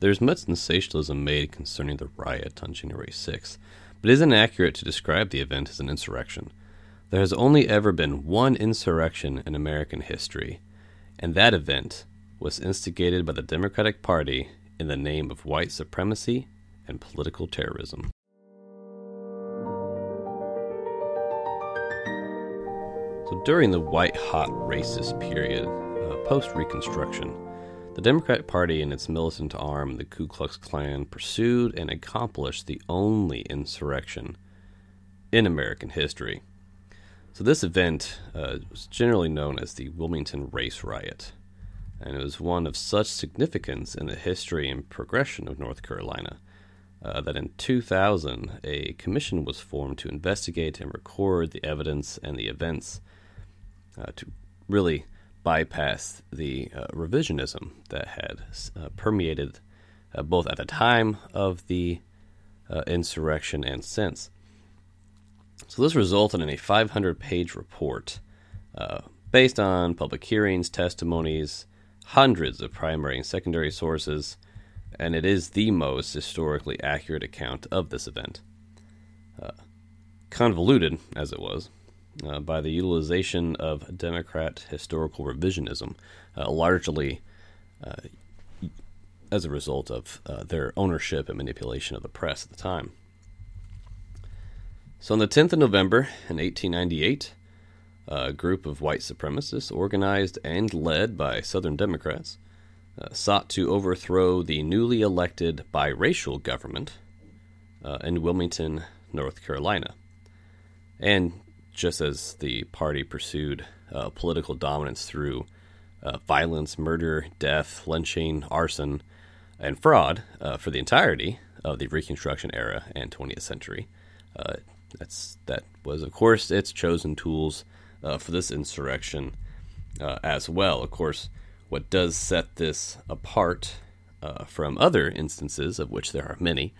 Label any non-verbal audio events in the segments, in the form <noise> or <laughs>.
There's much sensationalism made concerning the riot on January 6th, but it is inaccurate to describe the event as an insurrection. There has only ever been one insurrection in American history, and that event was instigated by the Democratic Party in the name of white supremacy and political terrorism. So during the white hot racist period, uh, post Reconstruction, the Democratic Party and its militant arm, the Ku Klux Klan, pursued and accomplished the only insurrection in American history. So, this event uh, was generally known as the Wilmington Race Riot, and it was one of such significance in the history and progression of North Carolina uh, that in 2000 a commission was formed to investigate and record the evidence and the events uh, to really bypass the uh, revisionism that had uh, permeated uh, both at the time of the uh, insurrection and since. So, this resulted in a 500 page report uh, based on public hearings, testimonies, hundreds of primary and secondary sources, and it is the most historically accurate account of this event. Uh, convoluted as it was, uh, by the utilization of Democrat historical revisionism, uh, largely uh, as a result of uh, their ownership and manipulation of the press at the time. So, on the 10th of November in 1898, a group of white supremacists, organized and led by Southern Democrats, uh, sought to overthrow the newly elected biracial government uh, in Wilmington, North Carolina. And just as the party pursued uh, political dominance through uh, violence, murder, death, lynching, arson, and fraud uh, for the entirety of the Reconstruction era and 20th century. Uh, that's that was, of course, its chosen tools uh, for this insurrection uh, as well. Of course, what does set this apart from other instances, of which there are many,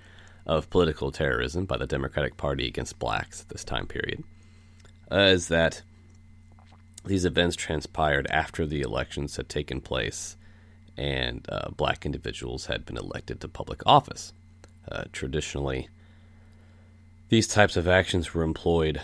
of political terrorism by the Democratic Party against blacks at this time period uh, is that these events transpired after the elections had taken place and uh, black individuals had been elected to public office. Uh, traditionally, these types of actions were employed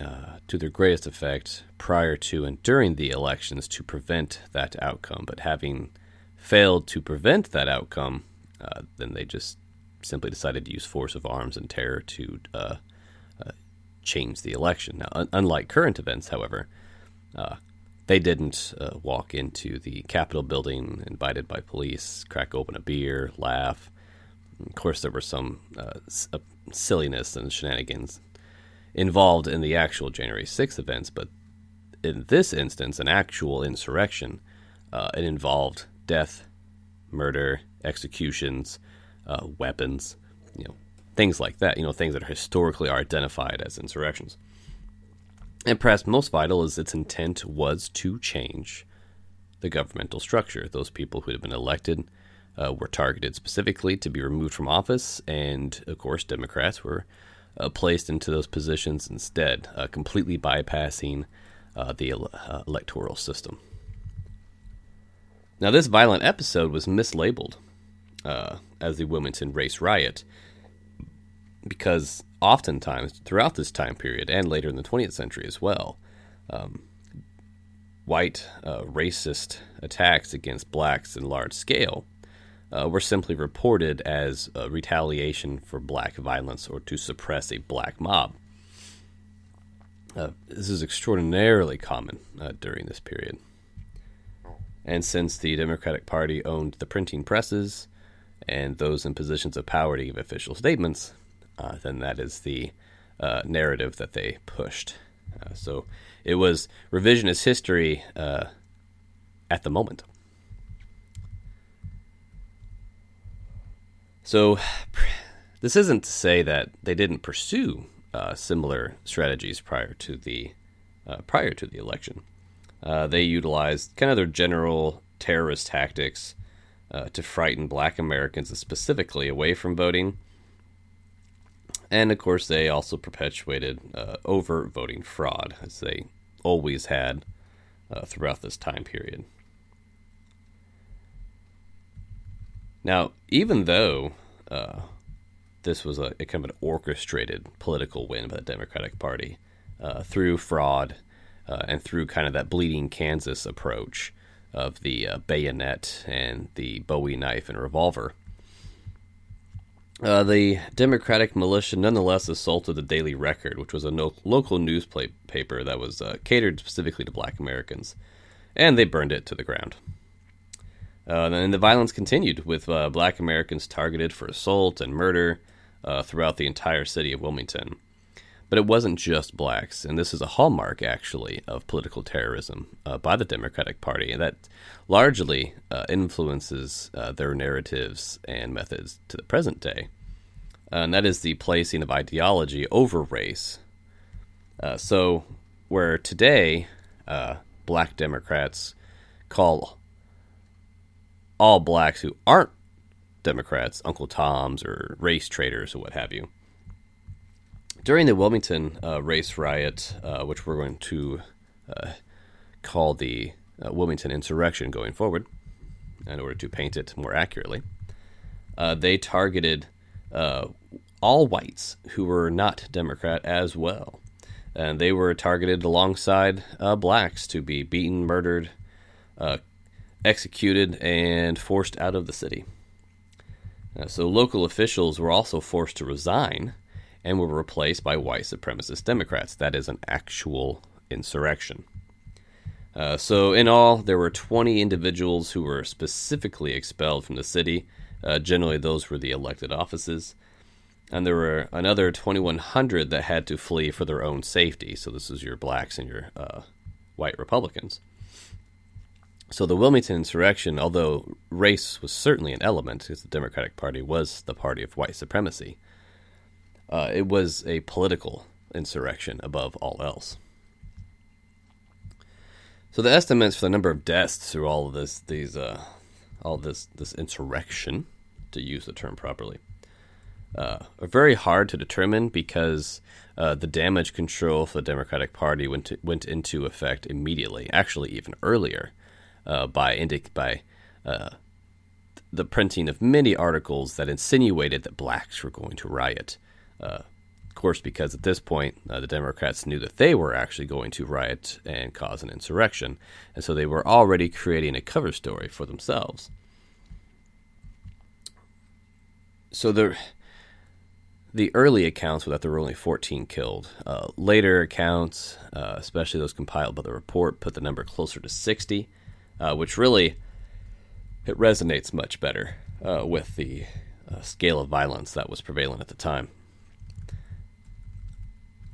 uh, to their greatest effect prior to and during the elections to prevent that outcome. But having failed to prevent that outcome, uh, then they just simply decided to use force of arms and terror to uh, change the election. Now, un- unlike current events, however, uh, they didn't uh, walk into the Capitol building invited by police, crack open a beer, laugh. Of course, there were some uh, uh silliness and shenanigans involved in the actual January 6th events, but in this instance, an actual insurrection, uh, it involved death, murder, executions, uh, weapons, you know, things like that, you know, things that are historically are identified as insurrections. And perhaps most vital is its intent was to change the governmental structure. Those people who had been elected uh, were targeted specifically to be removed from office, and of course, Democrats were uh, placed into those positions instead, uh, completely bypassing uh, the uh, electoral system. Now, this violent episode was mislabeled uh, as the Wilmington Race Riot because oftentimes throughout this time period and later in the 20th century as well, um, white uh, racist attacks against blacks in large scale uh, were simply reported as retaliation for black violence or to suppress a black mob. Uh, this is extraordinarily common uh, during this period. And since the Democratic Party owned the printing presses and those in positions of power to give official statements, uh, then that is the uh, narrative that they pushed. Uh, so it was revisionist history uh, at the moment. So this isn't to say that they didn't pursue uh, similar strategies prior to the prior to the election. they utilized kind of their general terrorist tactics to frighten Black Americans specifically away from voting and of course, they also perpetuated uh, overt voting fraud, as they always had uh, throughout this time period. Now, even though uh, this was a, a, kind of an orchestrated political win by the Democratic Party uh, through fraud uh, and through kind of that bleeding Kansas approach of the uh, bayonet and the Bowie knife and revolver. Uh, the Democratic militia nonetheless assaulted the Daily Record, which was a no- local newspaper that was uh, catered specifically to black Americans, and they burned it to the ground. Uh, and the violence continued, with uh, black Americans targeted for assault and murder uh, throughout the entire city of Wilmington. But it wasn't just blacks, and this is a hallmark, actually, of political terrorism uh, by the Democratic Party, and that largely uh, influences uh, their narratives and methods to the present day. Uh, and that is the placing of ideology over race. Uh, so, where today uh, black Democrats call all blacks who aren't Democrats Uncle Toms or race traitors or what have you during the Wilmington uh, race riot, uh, which we're going to uh, call the uh, Wilmington insurrection going forward, in order to paint it more accurately, uh, they targeted all whites who were not Democrat as well. And they were targeted alongside blacks to be beaten, murdered, executed, and forced out of the city. so local officials were also forced to resign and were replaced by white supremacist Democrats. That is an actual insurrection. Uh, so, in all, there were 20 individuals who were specifically expelled from the city. Uh, generally, those were the elected offices. And there were another 2,100 that had to flee for their own safety. So, this is your blacks and your uh, white Republicans. So, the Wilmington insurrection, although race was certainly an element, because the Democratic Party was the party of white supremacy, uh, it was a political insurrection above all else. So the estimates for the number of deaths through all of this, these, uh, all this, this insurrection, to use the term properly, uh, are very hard to determine because uh, the damage control for the Democratic Party went to, went into effect immediately, actually even earlier, uh, by indic- by uh, the printing of many articles that insinuated that blacks were going to riot. Of course, because at this point, uh, the Democrats knew that they were actually going to riot and cause an insurrection, and so they were already creating a cover story for themselves. So the the early accounts were that there were only 14 killed. Uh, later accounts, uh, especially those compiled by the report, put the number closer to 60, uh, which really it resonates much better uh, with the uh, scale of violence that was prevalent at the time.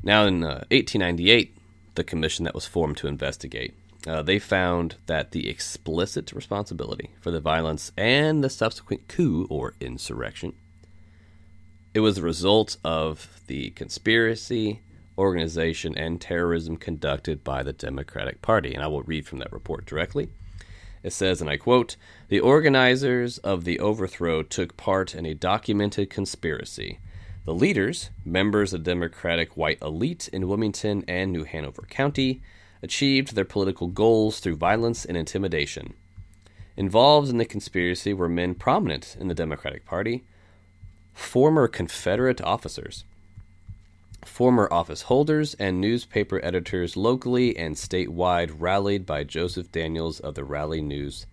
Now, in uh, 1898, the commission that was formed to investigate, uh, they found that the explicit responsibility for the violence and the subsequent coup or insurrection it was the result of the conspiracy, organization, and terrorism conducted by the Democratic Party. And I will read from that report directly. It says, and I quote, The organizers of the overthrow took part in a documented conspiracy the leaders, members of the Democratic white elite in Wilmington and New Hanover County, achieved their political goals through violence and intimidation. Involved in the conspiracy were men prominent in the Democratic Party, former Confederate officers, former office holders, and newspaper editors locally and statewide rallied by Joseph Daniels of the Raleigh News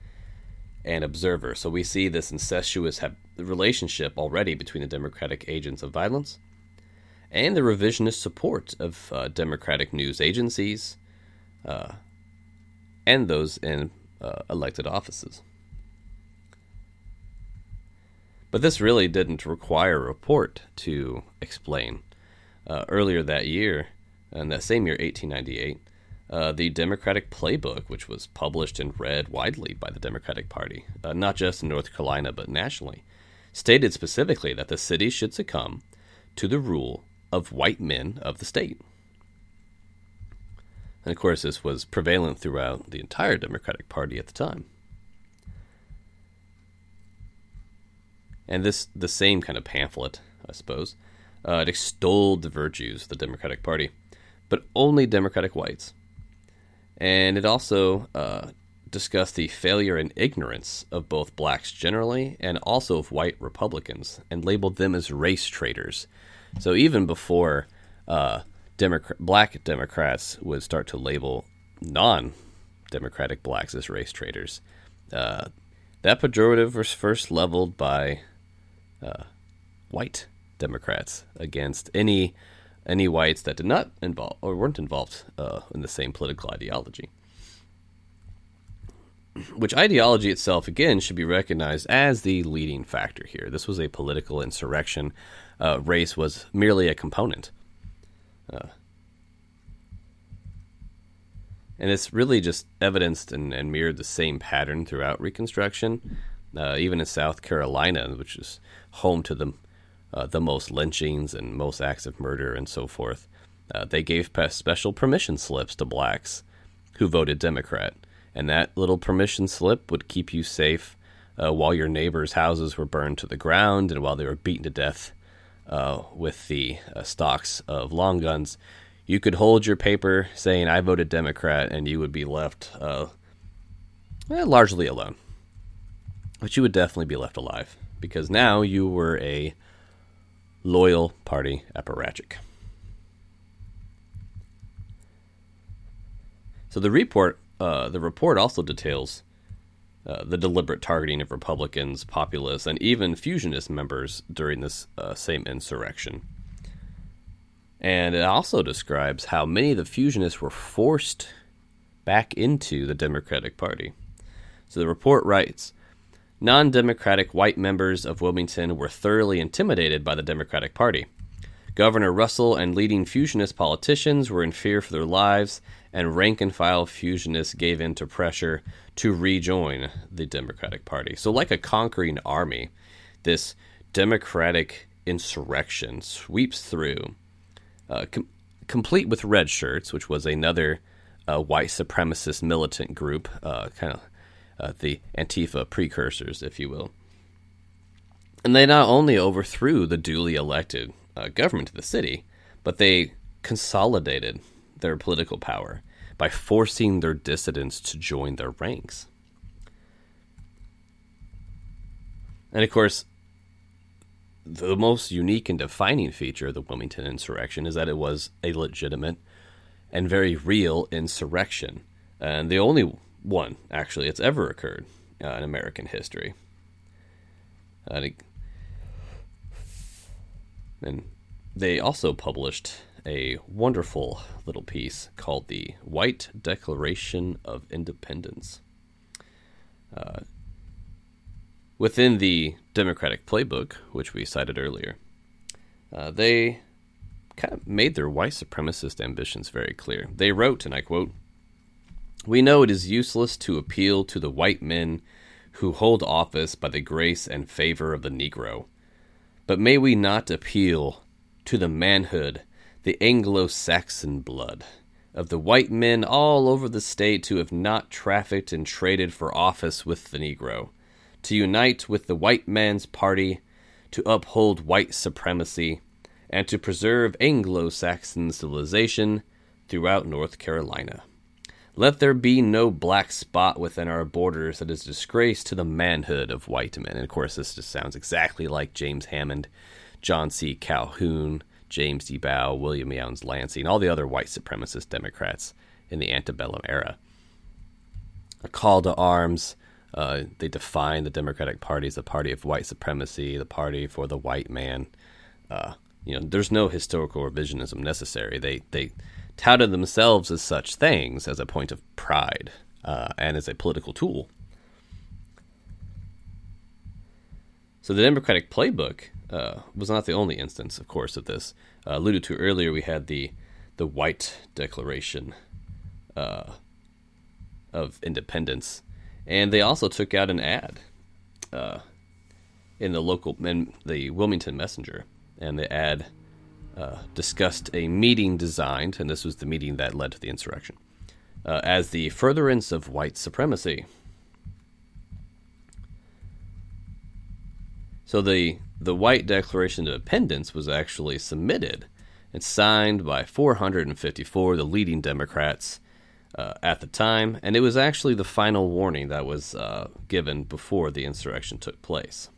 and Observer. So we see this incestuous relationship already between the Democratic agents of violence and the revisionist support of uh, Democratic news agencies uh, and those in uh, elected offices. But this really didn't require a report to explain. Uh, earlier that year, in that same year, 1898, uh, the Democratic Playbook, which was published and read widely by the Democratic Party, uh, not just in North Carolina but nationally, stated specifically that the city should succumb to the rule of white men of the state. And of course, this was prevalent throughout the entire Democratic Party at the time. And this, the same kind of pamphlet, I suppose, uh, it extolled the virtues of the Democratic Party, but only Democratic whites. And it also uh, discussed the failure and ignorance of both blacks generally and also of white Republicans and labeled them as race traitors. So even before uh, Democrat, black Democrats would start to label non Democratic blacks as race traitors, uh, that pejorative was first leveled by uh, white Democrats against any any whites that did not involve or weren't involved uh, in the same political ideology. Which ideology itself, again, should be recognized as the leading factor here. This was a political insurrection. Uh, race was merely a component. Uh, and it's really just evidenced and, and, mirrored the same pattern throughout Reconstruction, uh, even in South Carolina, which is home to the uh, the most lynchings and most acts of murder and so forth. Uh, they gave special permission slips to blacks who voted Democrat, and that little permission slip would keep you safe uh, while your neighbors' houses were burned to the ground and while they were beaten to death uh, with the uh, stocks of long guns. You could hold your paper saying, I voted Democrat, and you would be left uh, eh, largely alone. But you would definitely be left alive because now you were a loyal party apparatchik. So the report, uh, the report also details uh, the deliberate targeting of Republicans, populists, and even fusionist members during this uh, same insurrection. And it also describes how many of the fusionists were forced back into the Democratic Party. So the report writes non Democratic white members of Wilmington were thoroughly intimidated by the Democratic Party. Governor Russell and leading fusionist politicians were in fear for their lives, and rank and file fusionists gave in to pressure to rejoin the Democratic Party. So, like a conquering army, this Democratic insurrection sweeps through, uh, com- complete with red shirts, which was another uh, white supremacist militant group, uh, kind of uh, the Antifa precursors, if you will. And they not only overthrew the duly elected uh, government of the city, but they consolidated their political power by forcing their dissidents to join their ranks. And of course, the most unique and defining feature of the Wilmington insurrection is that it was a legitimate and very real insurrection. And the only one, actually, it's ever occurred uh, in American history. Uh, and they also published a wonderful little piece called the White Declaration of Independence. Uh, within the Democratic Playbook, which we cited earlier, uh, they kind of made their white supremacist ambitions very clear. They wrote, and I quote, we know it is useless to appeal to the white men who hold office by the grace and favor of the Negro. But may we not appeal to the manhood, the Anglo Saxon blood, of the white men all over the state who have not trafficked and traded for office with the Negro, to unite with the white man's party, to uphold white supremacy, and to preserve Anglo Saxon civilization throughout North Carolina. Let there be no black spot within our borders that is disgrace to the manhood of white men. And of course, this just sounds exactly like James Hammond, John C. Calhoun, James De Bow, William Lowndes Yancey, and all the other white supremacist Democrats in the antebellum era. A call to arms. Uh, they define the Democratic Party as the party of white supremacy, the party for the white man. Uh, you know, there's no historical revisionism necessary. They they touted themselves as such things as a point of pride uh, and as a political tool. So the Democratic playbook uh, was not the only instance, of course, of this. Uh, alluded to earlier, we had the the White Declaration uh, of Independence, and they also took out an ad uh, in the local in the Wilmington Messenger, and the ad uh, discussed a meeting designed, and this was the meeting that led to the insurrection, uh, as the furtherance of white supremacy. So the the White Declaration of Independence was actually submitted and signed by 454 of the leading Democrats uh, at the time, and it was actually the final warning that was uh, given before the insurrection took place.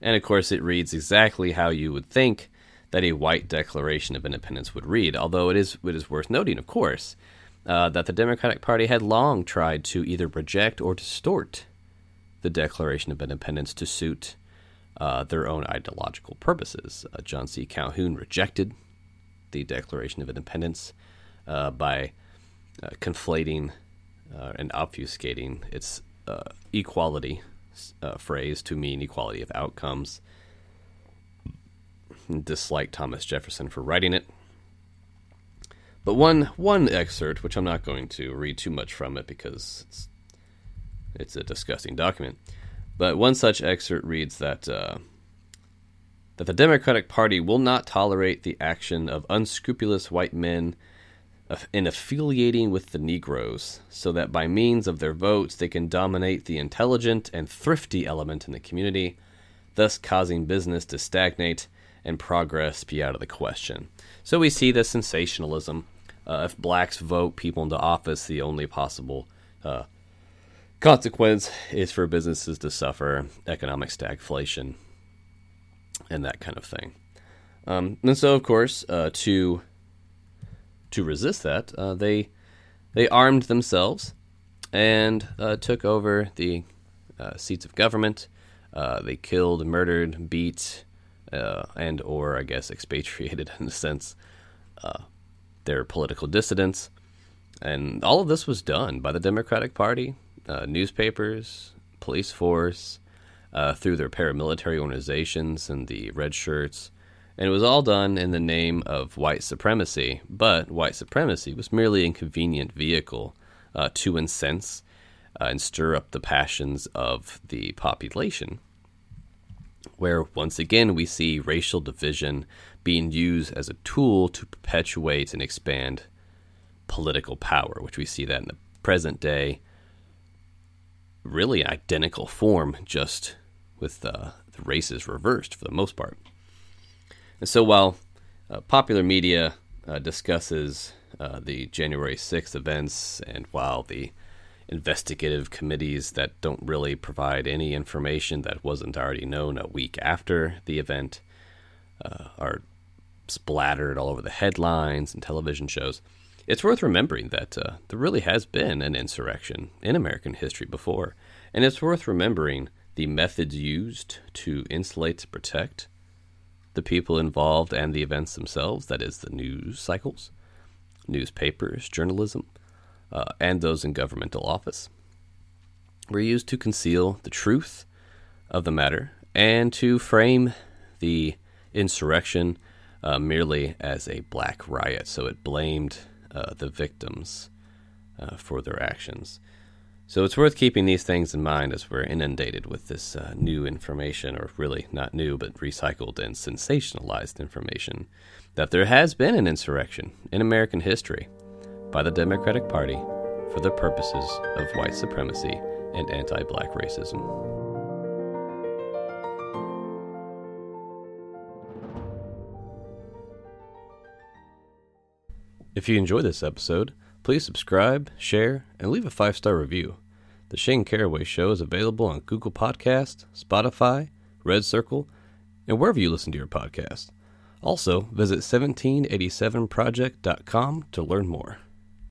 And of course, it reads exactly how you would think that a white Declaration of Independence would read, although it is, it is worth noting, of course, uh, that the Democratic Party had long tried to either reject or distort the Declaration of Independence to suit uh, their own ideological purposes. Uh, John C. Calhoun rejected the Declaration of Independence uh, by uh, conflating uh, and obfuscating its equality phrase to mean equality of outcomes. Disliked Thomas Jefferson for writing it. But one one excerpt, which I'm not going to read too much from it because it's it's a disgusting document. But one such excerpt reads that uh, that the Democratic Party will not tolerate the action of unscrupulous white men in affiliating with the Negroes, so that by means of their votes they can dominate the intelligent and thrifty element in the community, thus causing business to stagnate and progress be out of the question. So we see the sensationalism. Uh, if blacks vote people into office, the only possible uh, consequence is for businesses to suffer economic stagflation and that kind of thing. Um, and so, of course, uh, to to resist that, uh, they they armed themselves and uh, took over the uh, seats of government. They killed, murdered, beat, uh, and or I guess <laughs> expatriated in a sense their political dissidents. And all of this was done by the Democratic Party, newspapers, police force, through their paramilitary organizations and the red shirts and it was all done in the name of white supremacy. But white supremacy was merely a convenient vehicle uh, to incense uh, and stir up the passions of the population. Where once again we see racial division being used as a tool to perpetuate and expand political power, which we see that in the present day, really identical form, just with uh, the races reversed for the most part. And so while uh, popular media uh, discusses uh, the January 6th events, and while the investigative committees that don't really provide any information that wasn't already known a week after the event uh, are splattered all over the headlines and television shows, it's worth remembering that uh, there really has been an insurrection in American history before, and it's worth remembering the methods used to insulate to protect the people involved and the events themselves, that is, the news cycles, newspapers, journalism, uh, and those in governmental office, were used to conceal the truth of the matter and to frame the insurrection uh, merely as a black riot. So it blamed uh, the victims uh, for their actions. So it's worth keeping these things in mind as we're inundated with this uh, new information, or really not new, but recycled and sensationalized information, that there has been an insurrection in American history by the Democratic Party for the purposes of white supremacy and anti black racism. If you enjoy this episode, Please subscribe, share, and leave a five star review. The Shane Caraway Show is available on Google Podcast, Spotify, Red Circle, and wherever you listen to your podcast. Also, visit 1787project.com to learn more.